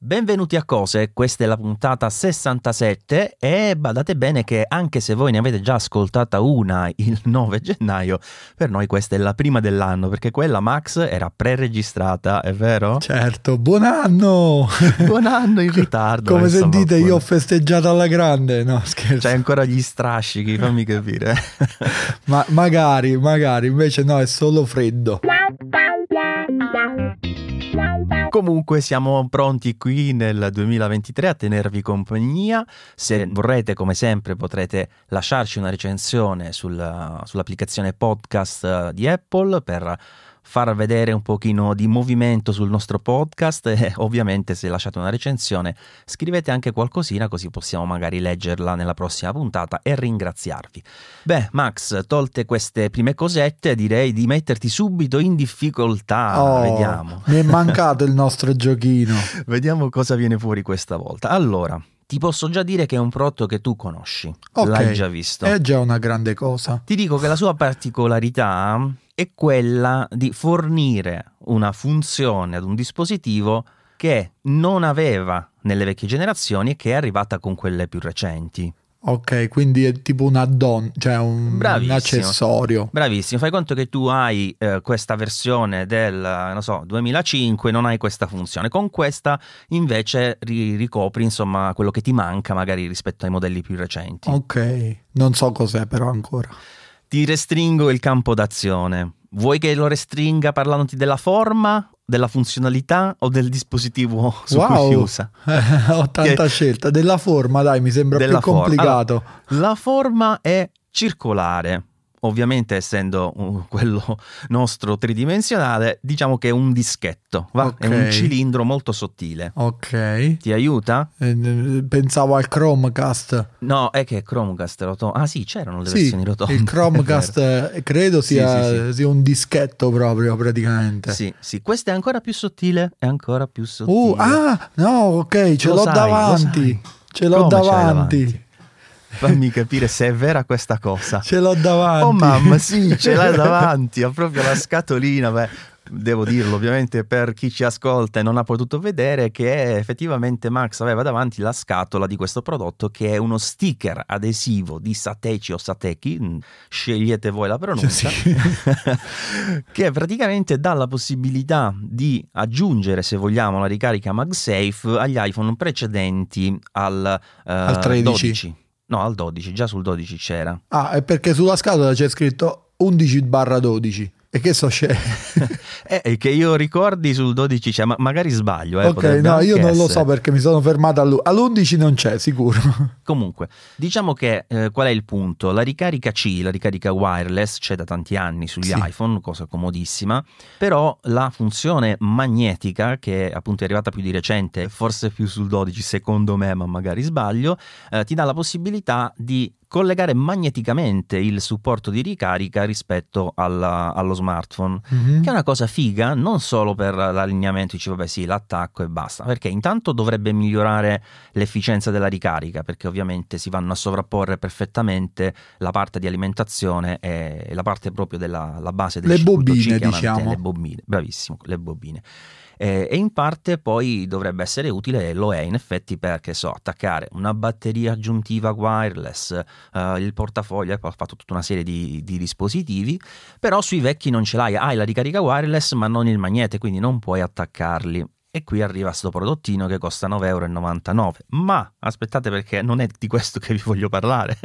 Benvenuti a Cose, questa è la puntata 67 e badate bene che anche se voi ne avete già ascoltata una il 9 gennaio, per noi questa è la prima dell'anno perché quella Max era pre-registrata, è vero? Certo, buon anno! Buon anno in ritardo. Come insomma, sentite buon- io ho festeggiato alla grande, no scherzo. C'hai ancora gli strascichi, fammi capire. Ma magari, magari, invece no, è solo freddo. Comunque siamo pronti qui nel 2023 a tenervi compagnia. Se vorrete, come sempre, potrete lasciarci una recensione sul- sull'applicazione podcast eh, di Apple per far vedere un pochino di movimento sul nostro podcast e ovviamente se lasciate una recensione scrivete anche qualcosina così possiamo magari leggerla nella prossima puntata e ringraziarvi. Beh, Max, tolte queste prime cosette, direi di metterti subito in difficoltà. Oh, Vediamo. Mi è mancato il nostro giochino. Vediamo cosa viene fuori questa volta. Allora, ti posso già dire che è un prodotto che tu conosci. Ok. L'hai già visto. È già una grande cosa. Ti dico che la sua particolarità è quella di fornire una funzione ad un dispositivo che non aveva nelle vecchie generazioni e che è arrivata con quelle più recenti. Ok, quindi è tipo un add-on, cioè un, un accessorio. Bravissimo, fai conto che tu hai eh, questa versione del, non so, 2005, non hai questa funzione. Con questa invece ri- ricopri, insomma, quello che ti manca magari rispetto ai modelli più recenti. Ok, non so cos'è però ancora. Ti restringo il campo d'azione. Vuoi che lo restringa parlandoti della forma, della funzionalità o del dispositivo su cui si wow, usa? ho tanta Che- scelta. Della forma, dai, mi sembra Della più forma. complicato. La forma è circolare. Ovviamente, essendo uh, quello nostro tridimensionale, diciamo che è un dischetto, va? È un cilindro molto sottile. Ok, Ti aiuta? Eh, pensavo al Chromecast. No, è che Chromecast rotondo. Ah, sì, c'erano le Sì, versioni rotonde. il Chromecast eh, credo Sì, sia, sì, sia un dischetto proprio praticamente. Sì, sì, questo è ancora più sottile. È ancora più sottile. Uh, ah, no, ok, ce Lo l'ho sai, davanti. Ce l'ho davanti. Fammi capire se è vera questa cosa. Ce l'ho davanti. Oh mamma, sì, ce l'hai davanti, ha proprio la scatolina. Beh, devo dirlo ovviamente per chi ci ascolta e non ha potuto vedere che effettivamente Max aveva davanti la scatola di questo prodotto che è uno sticker adesivo di Sateci o Satechi, mm, scegliete voi la pronuncia, Sì. che praticamente dà la possibilità di aggiungere, se vogliamo, la ricarica MagSafe agli iPhone precedenti al, eh, Al 13. 12. No, al 12, già sul 12 c'era. Ah, è perché sulla scatola c'è scritto 11 barra 12. E che so c'è? Eh, che io ricordi sul 12 c'è, ma magari sbaglio. Eh, ok, no, io non lo essere. so perché mi sono fermato all'u- all'11 non c'è, sicuro. Comunque, diciamo che eh, qual è il punto? La ricarica C, la ricarica wireless, c'è da tanti anni sugli Sì. iPhone, cosa comodissima, però la funzione magnetica, che appunto è arrivata più di recente, forse più sul 12 secondo me, ma magari sbaglio, eh, ti dà la possibilità di collegare magneticamente il supporto di ricarica rispetto alla- allo smartphone. Mhm. Che è una cosa figa, non solo per l'allineamento, dici vabbè sì, l'attacco e basta, perché intanto dovrebbe migliorare l'efficienza della ricarica, perché ovviamente si vanno a sovrapporre perfettamente la parte di alimentazione e la parte proprio della la base del Le bobine, diciamo. Le bobine, bravissimo, le bobine. Eh, e in parte poi dovrebbe essere utile, e lo è in effetti, per che so, attaccare una batteria aggiuntiva wireless, eh, il portafoglio, ecco, ha fatto tutta una serie di, di dispositivi, però sui vecchi non ce l'hai, hai la ricarica wireless ma non il magnete, quindi non puoi attaccarli. E qui arriva sto prodottino che costa 9,99 euro. Ma aspettate perché non è di questo che vi voglio parlare.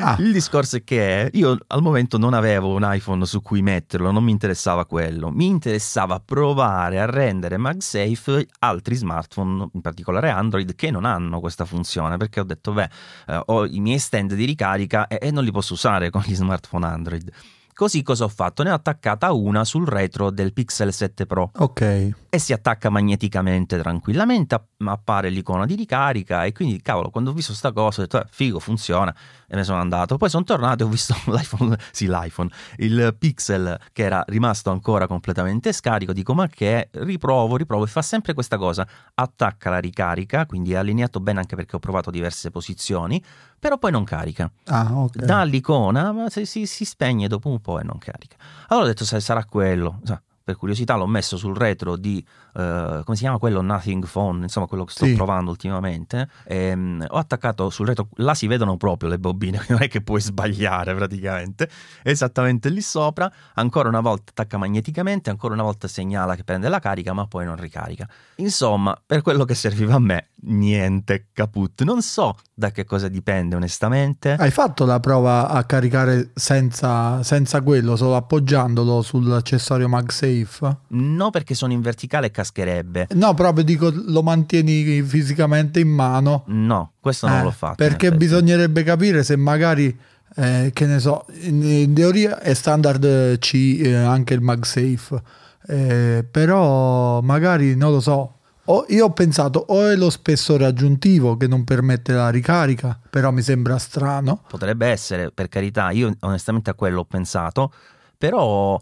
Ah. Il discorso è che io al momento non avevo un iPhone su cui metterlo, non mi interessava quello. Mi interessava provare a rendere MagSafe altri smartphone, in particolare Android, che non hanno questa funzione. Perché ho detto, beh, eh, ho i miei stand di ricarica e, e non li posso usare con gli smartphone Android. Così cosa ho fatto? Ne ho attaccata una sul retro del Pixel 7 Pro Ok. e si attacca magneticamente tranquillamente, app- appare l'icona di ricarica e quindi cavolo, quando ho visto sta cosa ho detto "Eh, figo, funziona e me sono andato. Poi sono tornato e ho visto l'iPhone, sì l'iPhone, il Pixel che era rimasto ancora completamente scarico, dico ma che riprovo, riprovo e fa sempre questa cosa, attacca la ricarica, quindi è allineato bene anche perché ho provato diverse posizioni, però poi non carica. Ah, ok. Dà l'icona, ma si, si- si spegne dopo un po' e non carica. Allora ho detto, sai, sarà quello. Per curiosità l'ho messo sul retro di, uh, come si chiama quello, Nothing Phone, insomma quello che sto Sì. provando ultimamente, e, mm, ho attaccato sul retro, là si vedono proprio le bobine, non è che puoi sbagliare praticamente, esattamente lì sopra, ancora una volta attacca magneticamente, ancora una volta segnala che prende la carica ma poi non ricarica. Insomma, per quello che serviva a me, niente caput, non so da che cosa dipende onestamente. Hai fatto la prova a caricare senza, senza quello, solo appoggiandolo sull'accessorio MagSafe? No, perché sono in verticale e cascherebbe. No, proprio dico, lo mantieni fisicamente in mano. No, questo non Eh, l'ho fatto. Perché bisognerebbe capire se magari, eh, che ne so, in, in teoria è standard C eh, anche il MagSafe, eh, però magari non lo so. O- io ho pensato o è lo spessore aggiuntivo che non permette la ricarica, però mi sembra strano. Potrebbe essere, per carità, io onestamente a quello ho pensato, però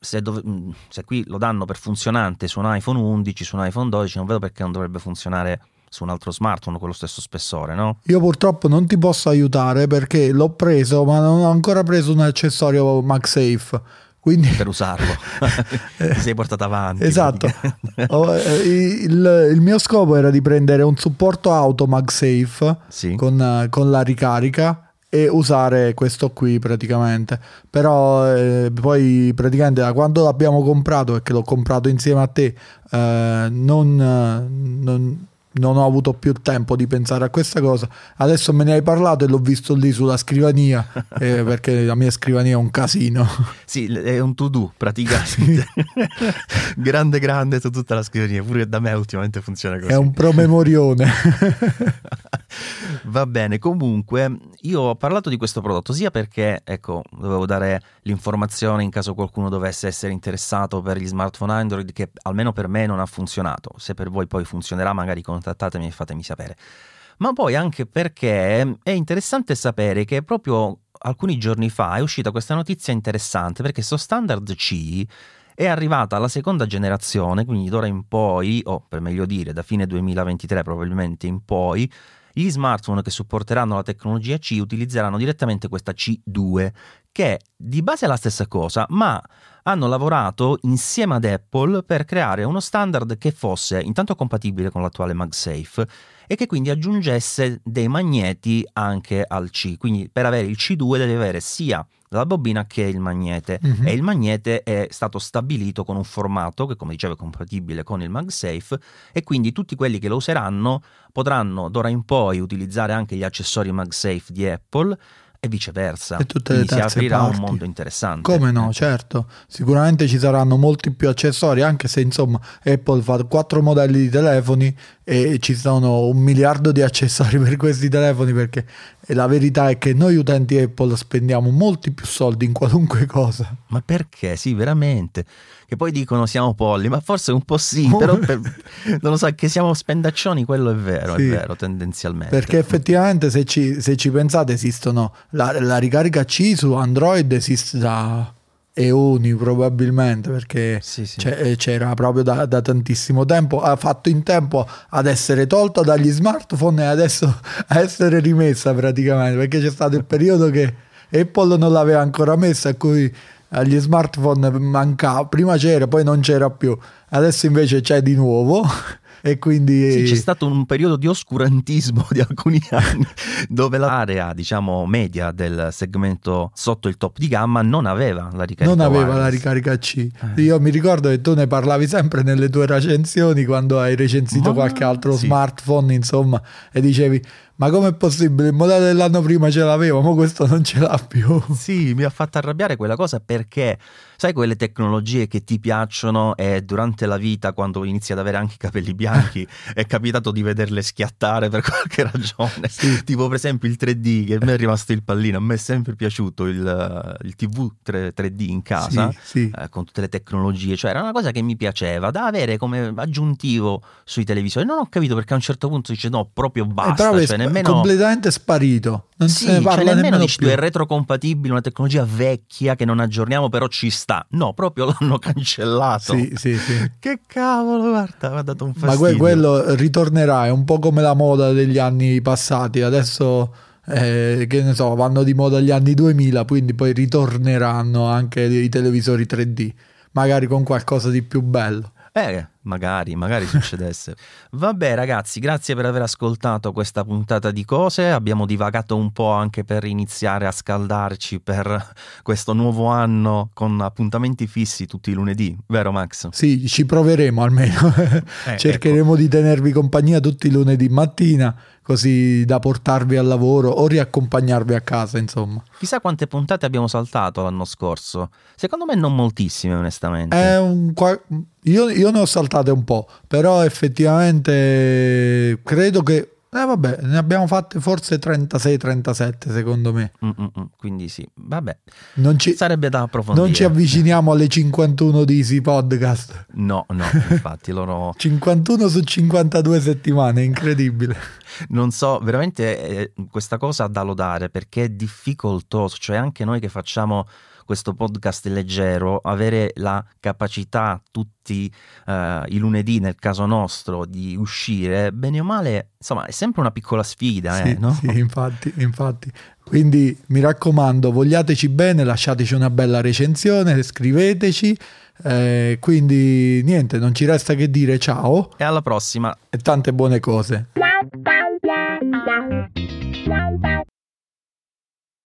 se, dov- mh, se qui lo danno per funzionante su un iPhone 11, su un iPhone 12, non vedo perché non dovrebbe funzionare su un altro smartphone con lo stesso spessore, no? Io purtroppo non ti posso aiutare perché l'ho preso, ma non ho ancora preso un accessorio MagSafe. Quindi Per usarlo. Ti sei portato avanti. Esatto. Oh, eh, il, il mio scopo era di prendere un supporto auto MagSafe Sì. con, eh, con la ricarica e usare questo qui praticamente. Però eh, poi praticamente da quando l'abbiamo comprato, perché l'ho comprato insieme a te, eh, non, eh, non- non ho avuto più tempo di pensare a questa cosa. Adesso me ne hai parlato e l'ho visto lì sulla scrivania, eh, perché la mia scrivania è un casino. Sì, è un to-do praticamente. grande, grande su tutta la scrivania. Pure da me ultimamente funziona così. È un promemorione. Va bene, comunque io ho parlato di questo prodotto sia perché, ecco, dovevo dare l'informazione in caso qualcuno dovesse essere interessato per gli smartphone Android che almeno per me non ha funzionato. Se per voi poi funzionerà, magari contattatemi e fatemi sapere. Ma poi anche perché è interessante sapere che proprio alcuni giorni fa è uscita questa notizia interessante perché sto standard C è arrivata alla seconda generazione, quindi d'ora in poi, o per meglio dire da fine 2023 probabilmente in poi, gli smartphone che supporteranno la tecnologia C utilizzeranno direttamente questa C2, che di base è la stessa cosa, ma hanno lavorato insieme ad Apple per creare uno standard che fosse intanto compatibile con l'attuale MagSafe e che quindi aggiungesse dei magneti anche al C. Quindi per avere il C2 devi avere sia la bobina che il magnete Mhm. e il magnete è stato stabilito con un formato che come dicevo è compatibile con il MagSafe e quindi tutti quelli che lo useranno potranno d'ora in poi utilizzare anche gli accessori MagSafe di Apple e viceversa. E tutte le quindi si aprirà parti. un mondo interessante. Come no, certo. Sicuramente ci saranno molti più accessori, anche se insomma Apple fa quattro modelli di telefoni e ci sono un miliardo di accessori per questi telefoni perché la verità è che noi utenti Apple spendiamo molti più soldi in qualunque cosa. Ma perché? Sì, veramente. Che poi dicono siamo polli, ma forse un po' sì, però per- non lo so, che siamo spendaccioni, quello è vero, Sì. è vero, tendenzialmente. Perché effettivamente se ci, se ci pensate esistono, la, la ricarica C su Android esiste da eoni probabilmente perché Sì, sì. eh, c'era proprio da, da tantissimo tempo, ha fatto in tempo ad essere tolta dagli smartphone e adesso a essere rimessa praticamente perché c'è stato il periodo che Apple non l'aveva ancora messa a cui agli smartphone mancava, prima c'era poi non c'era più, adesso invece c'è di nuovo e quindi Sì, c'è stato un periodo di oscurantismo di alcuni anni dove l'area, diciamo, media del segmento sotto il top di gamma non aveva la ricarica non aveva la wireless. ricarica C. Eh. Io mi ricordo che tu ne parlavi sempre nelle tue recensioni quando hai recensito Ma- qualche altro sì. smartphone, insomma, e dicevi: Ma com'è possibile? Il modello dell'anno prima ce l'aveva, ma questo non ce l'ha più. Sì, mi ha fatto arrabbiare quella cosa perché sai quelle tecnologie che ti piacciono e durante la vita quando inizi ad avere anche i capelli bianchi è capitato di vederle schiattare per qualche ragione. Tipo per esempio il 3D che a me è rimasto il pallino, a me è sempre piaciuto il, il TV 3, 3D in casa. Sì, sì. eh, con tutte le tecnologie, cioè era una cosa che mi piaceva da avere come aggiuntivo sui televisori. Non ho capito perché a un certo punto dice no, proprio basta, proprio cioè sp- nemmeno completamente sparito. Non sì, se ne parla cioè nemmeno, nemmeno più. è retrocompatibile, una tecnologia vecchia che non aggiorniamo, però ci sta. No, proprio l'hanno cancellato. Sì, sì, sì. Che cavolo, guarda, mi ha dato un Ma fastidio. que- quello ritornerà, è un po' come la moda degli anni passati. Adesso, eh, che ne so, vanno di moda gli anni 2000, quindi poi ritorneranno anche i televisori 3D. magari con qualcosa di più bello. Eh, magari, magari succedesse. Vabbè, ragazzi, grazie per aver ascoltato questa puntata di cose. Abbiamo divagato un po' anche per iniziare a scaldarci per questo nuovo anno con appuntamenti fissi tutti i lunedì, vero Max? Sì, ci proveremo almeno. Eh, Cercheremo ecco. di tenervi compagnia tutti i lunedì mattina così da portarvi al lavoro o riaccompagnarvi a casa, insomma. Chissà quante puntate abbiamo saltato l'anno scorso. Secondo me non moltissime, onestamente. Un, io, io ne ho saltate un po', però effettivamente credo che eh vabbè, ne abbiamo fatte forse 36-37 secondo me. Mm-mm, quindi sì, vabbè. Non ci, Sarebbe da approfondire. Non ci avviciniamo alle 51 di Easy Podcast. No, no, infatti loro... 51 su 52 settimane, incredibile. non so, veramente eh, questa cosa da lodare perché è difficoltoso, cioè anche noi che facciamo questo podcast leggero, avere la capacità tutti uh, i lunedì, nel caso nostro, di uscire, bene o male, insomma, è sempre una piccola sfida, sì, eh, no? Sì, infatti, infatti. Quindi mi raccomando, vogliateci bene, lasciateci una bella recensione, scriveteci. Eh, quindi niente, non ci resta che dire ciao. E alla prossima. E tante buone cose.